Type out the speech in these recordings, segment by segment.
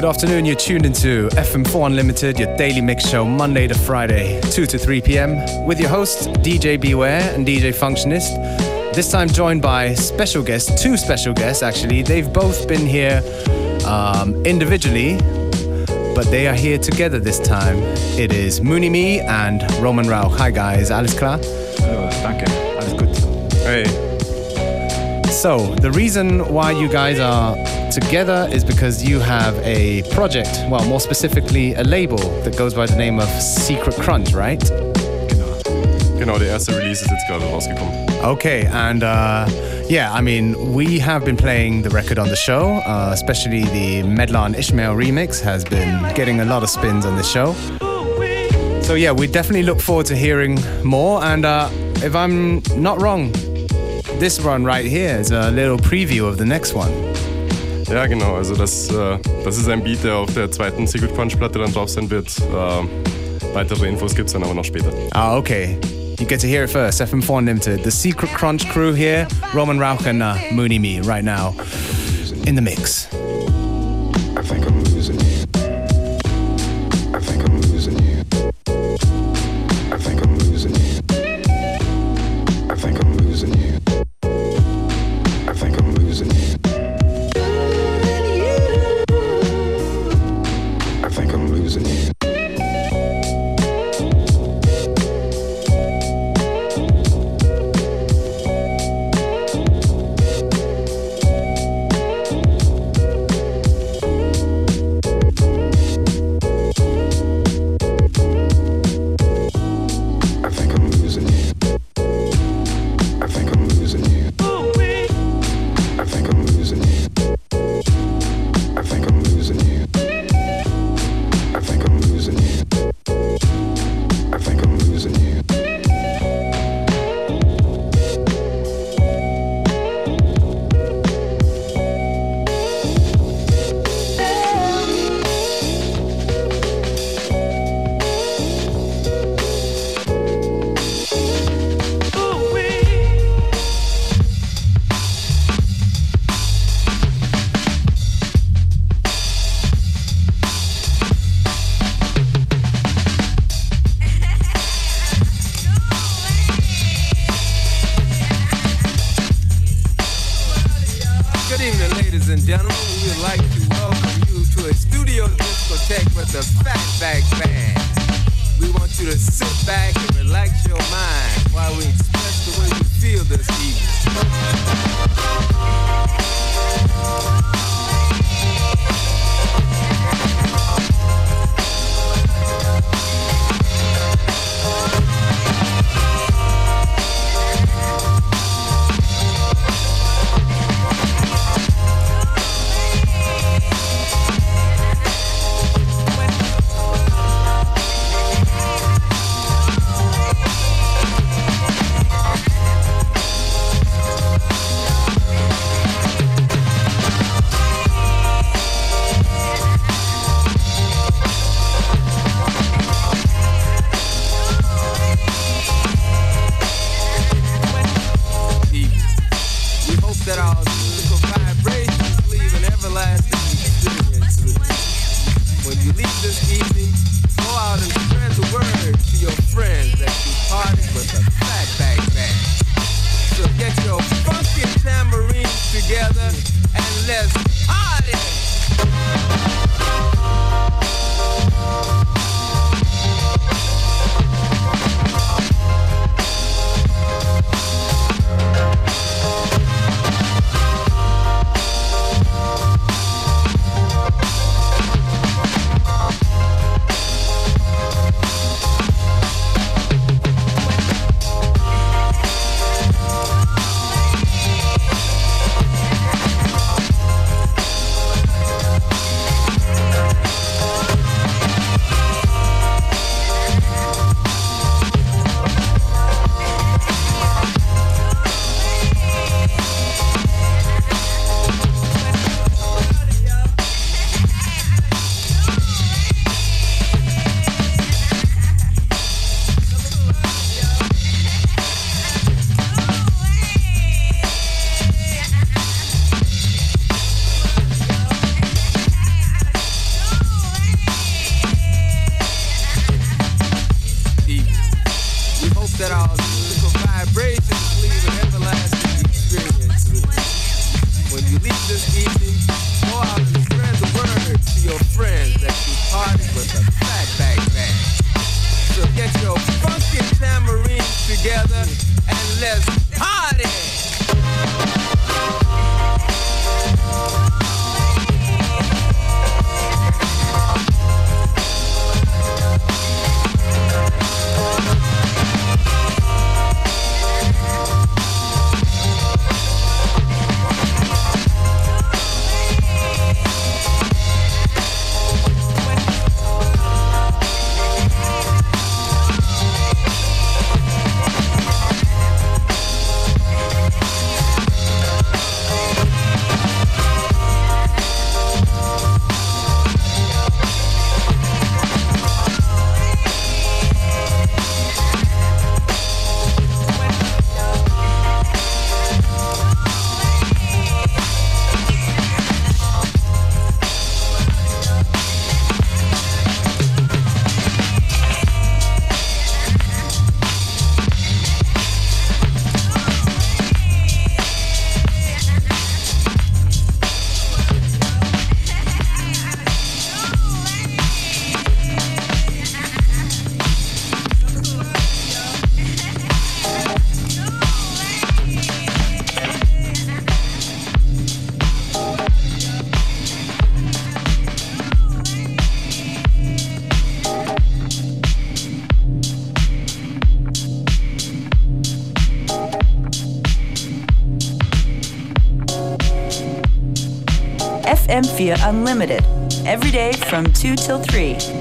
good afternoon. You're tuned into FM4 Unlimited, your daily mix show, Monday to Friday, 2 to 3 p.m., with your hosts, DJ Beware and DJ Functionist. This time joined by special guests, two special guests actually. They've both been here um, individually, but they are here together this time. It is Mooney Me and Roman Rauch. Hi guys, alles klar? Hallo, danke, alles gut. Hey. So, the reason why you guys are together is because you have a project, well, more specifically, a label that goes by the name of Secret Crunch, right? Genau. Genau, der erste Release ist jetzt gerade rausgekommen. Okay, and uh, yeah, I mean, we have been playing the record on the show, uh, especially the Medlan Ishmael remix has been getting a lot of spins on this show. So yeah, we definitely look forward to hearing more. And uh, if I'm not wrong, this one right here is a little preview of the next one. Ja, genau, also das, äh, das ist ein Beat, der auf der zweiten Secret Crunch Platte dann drauf sein wird. Äh, weitere Infos gibt es dann aber noch später. Ah, okay. You get to hear it first. FM4 Unlimited. The Secret Crunch crew here. Roman Rauch and uh, Mooney Me right now in the mix. music. FM4 Unlimited, every day from 2 till 3.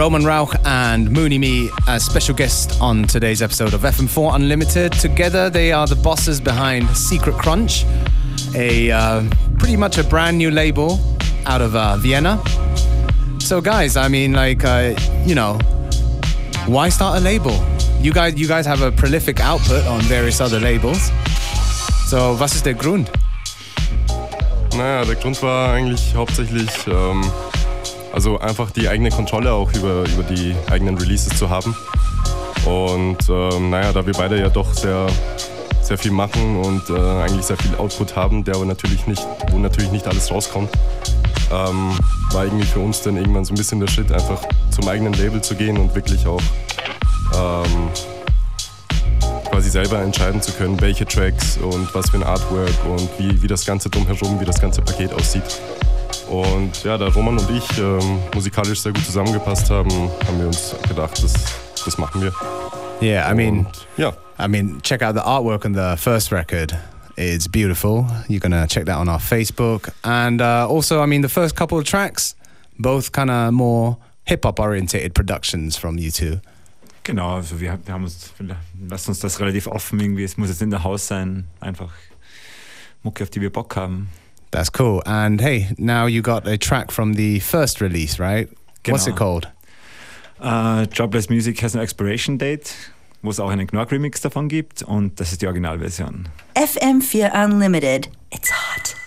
Roman Rauch and Mooney Me as special guests on today's episode of FM4 Unlimited. Together, they are the bosses behind Secret Crunch, a uh, pretty much a brand new label out of uh, Vienna. So, guys, I mean, like, uh, you know, why start a label? You guys, you guys have a prolific output on various other labels. So, was ist der Grund? Naja, der Grund war eigentlich hauptsächlich. Ähm Also einfach die eigene Kontrolle auch über, über die eigenen Releases zu haben. Und ähm, naja, da wir beide ja doch sehr, sehr viel machen und äh, eigentlich sehr viel Output haben, der aber natürlich nicht, wo natürlich nicht alles rauskommt, ähm, war irgendwie für uns dann irgendwann so ein bisschen der Schritt, einfach zum eigenen Label zu gehen und wirklich auch ähm, quasi selber entscheiden zu können, welche Tracks und was für ein Artwork und wie, wie das Ganze drumherum, wie das ganze Paket aussieht. Und ja, da Roman und ich ähm, musikalisch sehr gut zusammengepasst haben, haben wir uns gedacht, das, das machen wir. Yeah, I mean, und, ja. I mean, check out the artwork on the first record. It's beautiful. You're gonna check that on our Facebook, and uh, also, I mean, the first couple of tracks, both kind of more hip hop orientated productions from you two. Genau, also wir, wir haben uns, lasst uns das relativ offen irgendwie. Es muss jetzt in der Haus sein, einfach Mucke, auf die wir Bock haben. That's cool. And hey, now you got a track from the first release, right? Genau. What's it called? Uh, Jobless Music has an expiration date, wo es auch einen Knork Remix davon gibt und das ist die Originalversion. FM4 Unlimited. It's hot.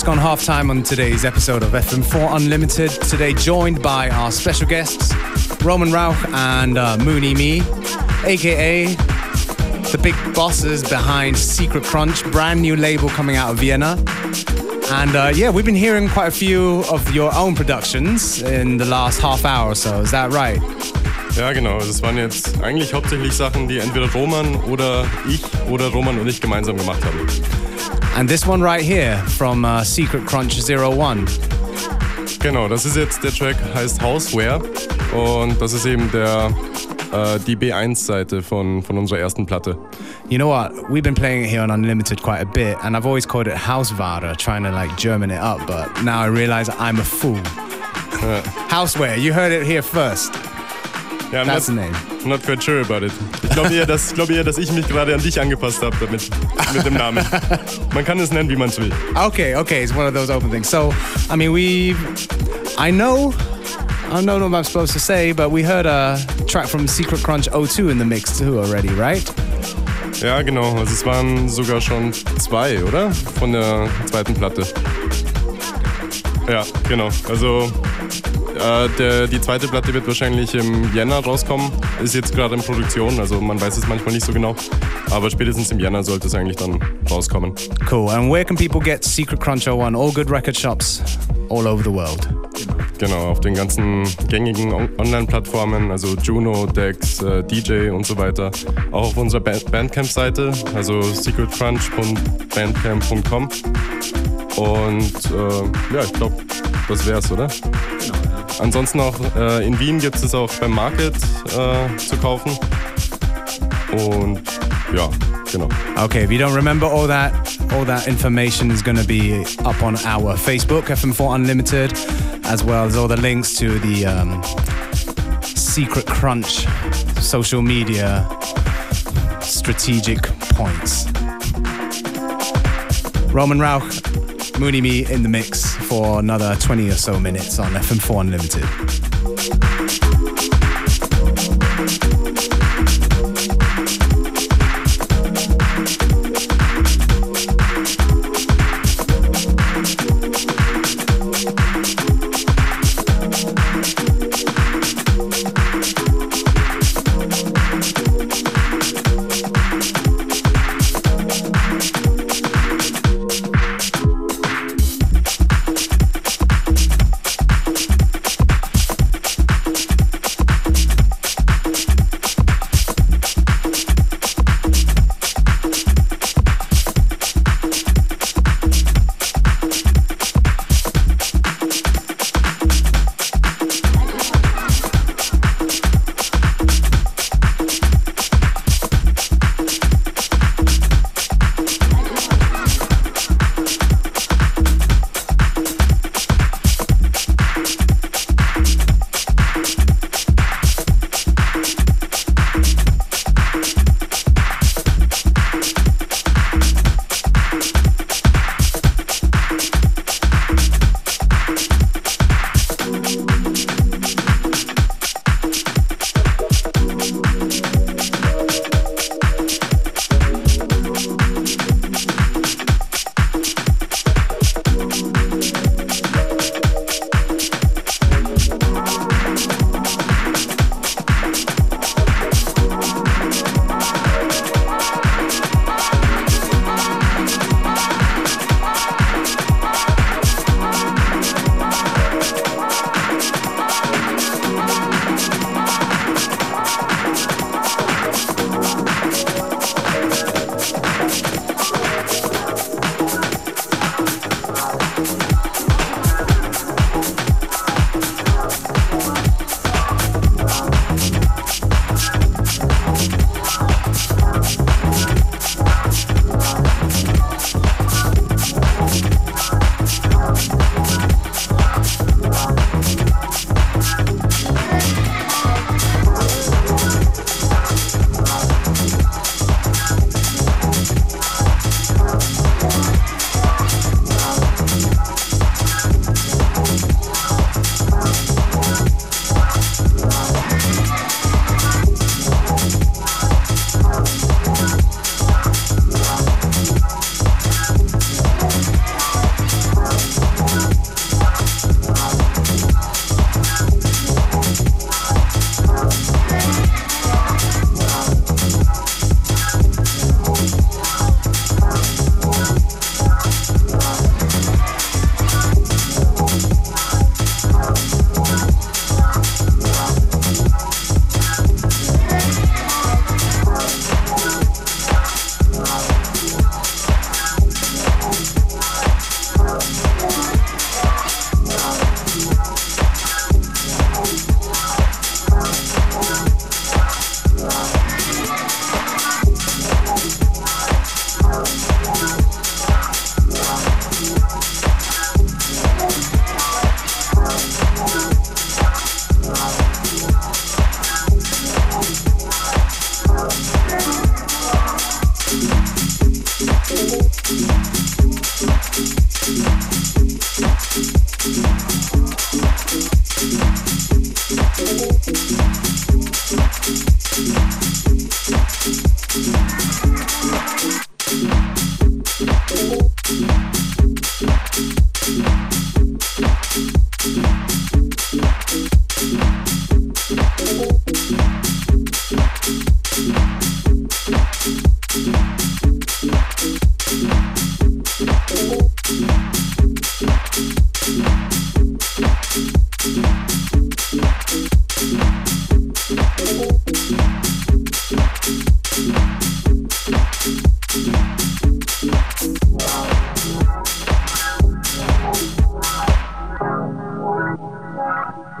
Just gone half time on today's episode of FM4 Unlimited. Today, joined by our special guests, Roman Rauch and uh, Mooney Me, aka the big bosses behind Secret Crunch, brand new label coming out of Vienna. And uh, yeah, we've been hearing quite a few of your own productions in the last half hour or so. Is that right? Ja, genau. Das waren jetzt eigentlich hauptsächlich Sachen, die entweder Roman oder ich oder Roman und ich gemeinsam gemacht haben. And this one right here from uh, Secret Crunch 01. Genau, das ist jetzt der Track, heißt Houseware und das ist eben der äh, die B1-Seite von, von unserer ersten Platte. You know what? We've been playing it here on Unlimited quite a bit, and I've always called it Hausware, trying to like German it up, but now I realize I'm a fool. Houseware, you heard it here first. Ja, I'm That's not, name. I'm not quite sure about it. Ich glaube eher, dass, ich glaub eher, dass ich mich gerade an dich angepasst habe damit, mit dem Namen. Man kann es nennen, wie man es will. Okay, okay, it's one of those open things. So, I mean, we, I know, I don't know what I'm supposed to say, but we heard a track from Secret Crunch 02 in the mix too already, right? Ja, genau. Also es waren sogar schon zwei, oder? Von der zweiten Platte. Ja, genau. Also äh, der, die zweite Platte wird wahrscheinlich im Jänner rauskommen. Ist jetzt gerade in Produktion, also man weiß es manchmal nicht so genau. Aber spätestens im Jänner sollte es eigentlich dann rauskommen. Cool. And where can people get Secret Crunch 01? All good record shops all over the world. Genau, auf den ganzen gängigen On- Online-Plattformen, also Juno, Dex, äh, DJ und so weiter. Auch auf unserer Band Bandcamp-Seite, also secretcrunch.bandcamp.com. Und äh, ja, ich glaube, das wär's, oder? Ansonsten auch äh, in Wien gibt es auch beim Market äh, zu kaufen. Und ja, genau. Okay, you don't remember all that, all that information is going to be up on our Facebook, FM4 Unlimited, as well as all the links to the um, Secret Crunch social media strategic points. Roman Rauch, Mooney Me in the mix for another 20 or so minutes on FM4 Unlimited.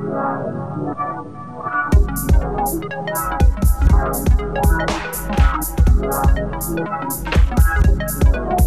Thank you.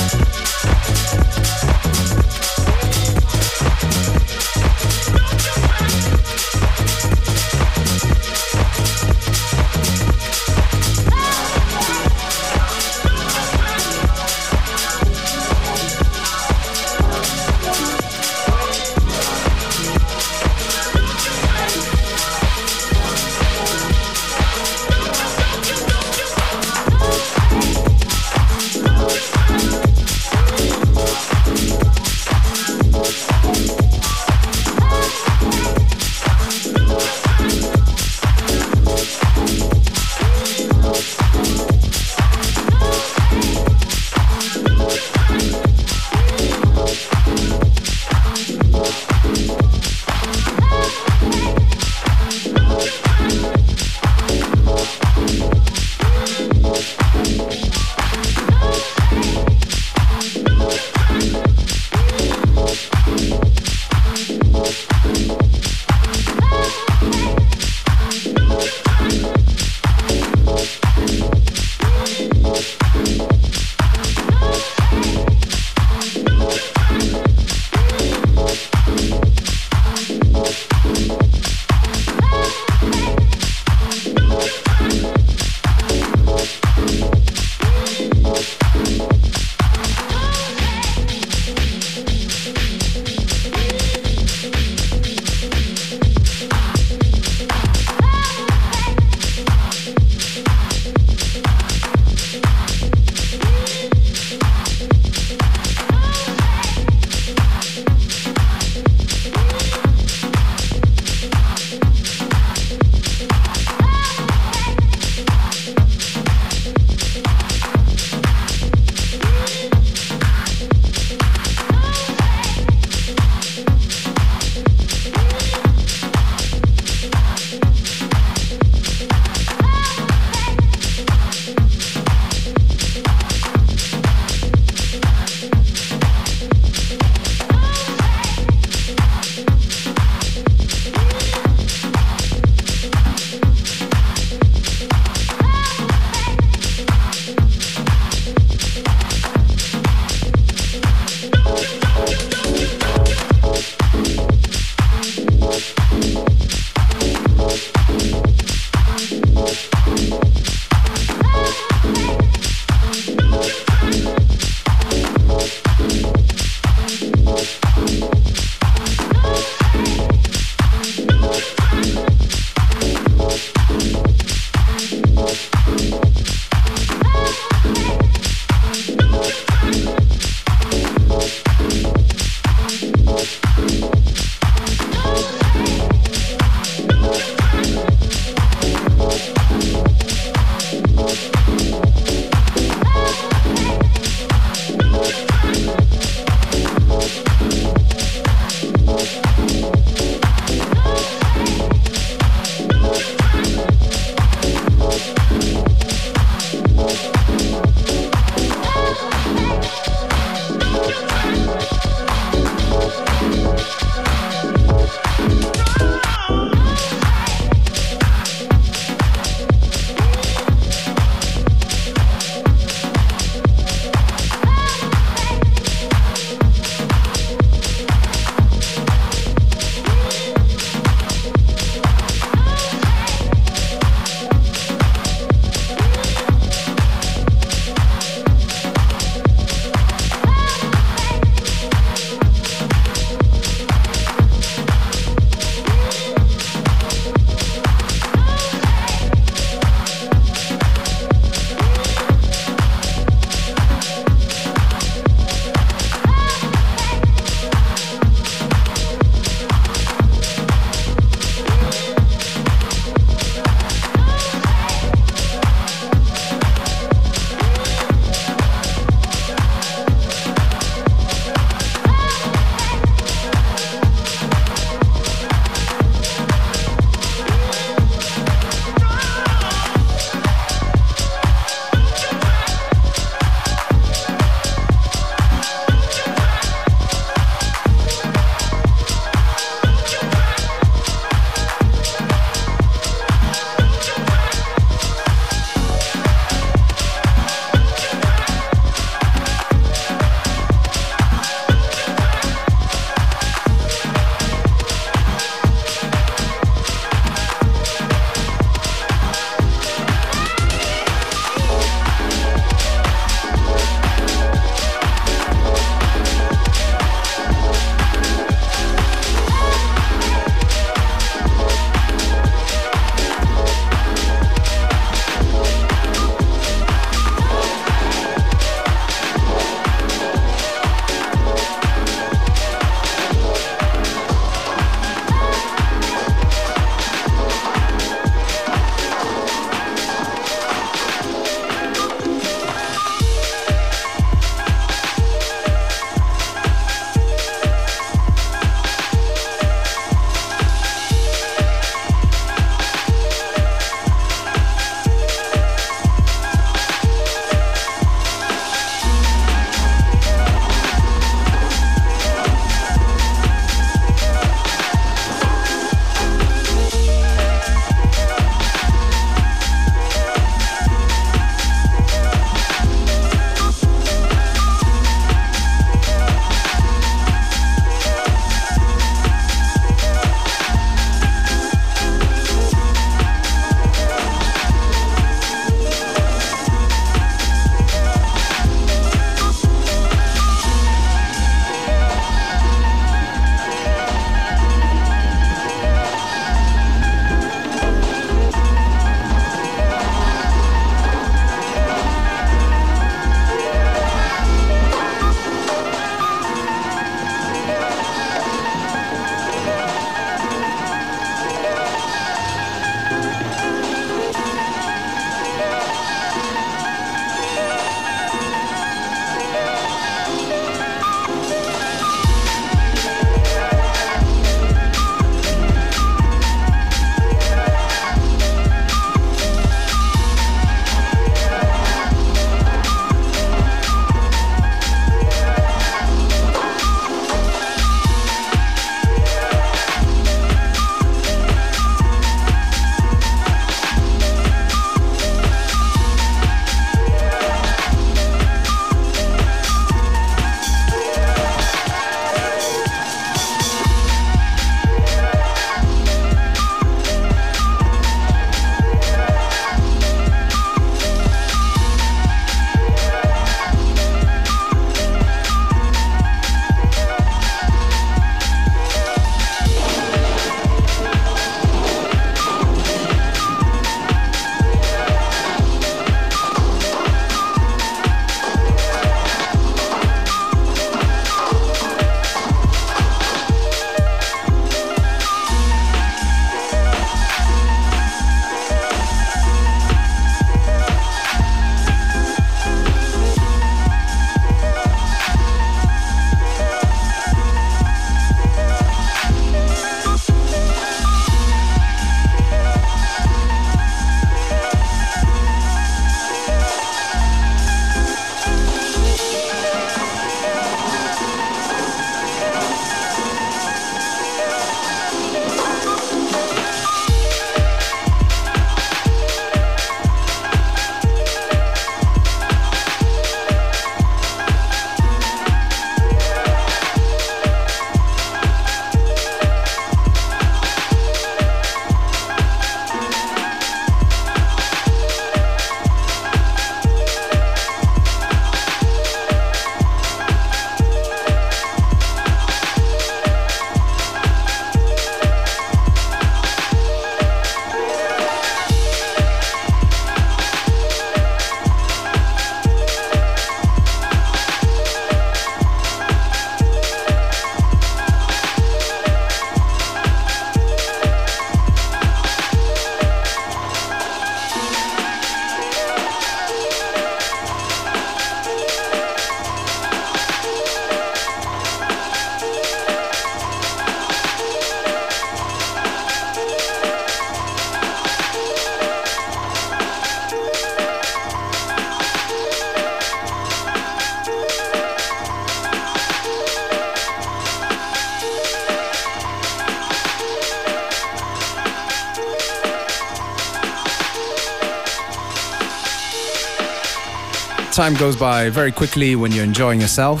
Time goes by very quickly when you're enjoying yourself.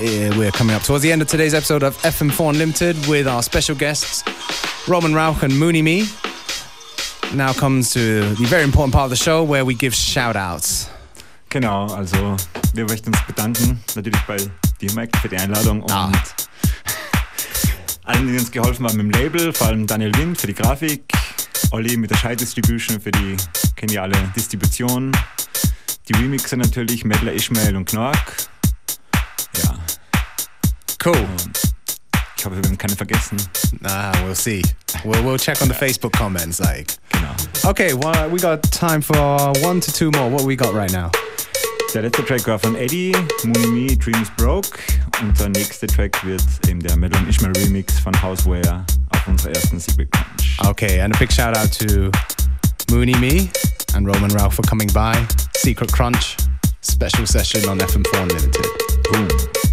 Uh, We're coming up towards the end of today's episode of FM4 Unlimited with our special guests, Roman Rauch and Mooney Me. Now comes to the very important part of the show where we give shout outs. Genau, also wir möchten uns bedanken, natürlich bei D-Mac für die Einladung und Ah. allen, die uns geholfen haben mit dem Label, vor allem Daniel Wind für die Grafik, Olli mit der Schei Distribution für die geniale Distribution, die Remixer natürlich, Medler Ishmael und Knork. Ja, Cool. ich hoffe, wir haben keine vergessen. Ah, we'll see. We'll, we'll check on the Facebook comments. Like, Genau. okay, well, we got time for one to two more. What we got right now? Der letzte Track war von Eddie, Mooney Me, Dreams Broke. Und der nächste Track wird eben der Melon Ishmael Remix von Houseware auf unserer ersten Secret Crunch. Okay, and a big shout out to Mooney Me and Roman Ralph for coming by. Secret Crunch special session on FM4 Unlimited. Boom.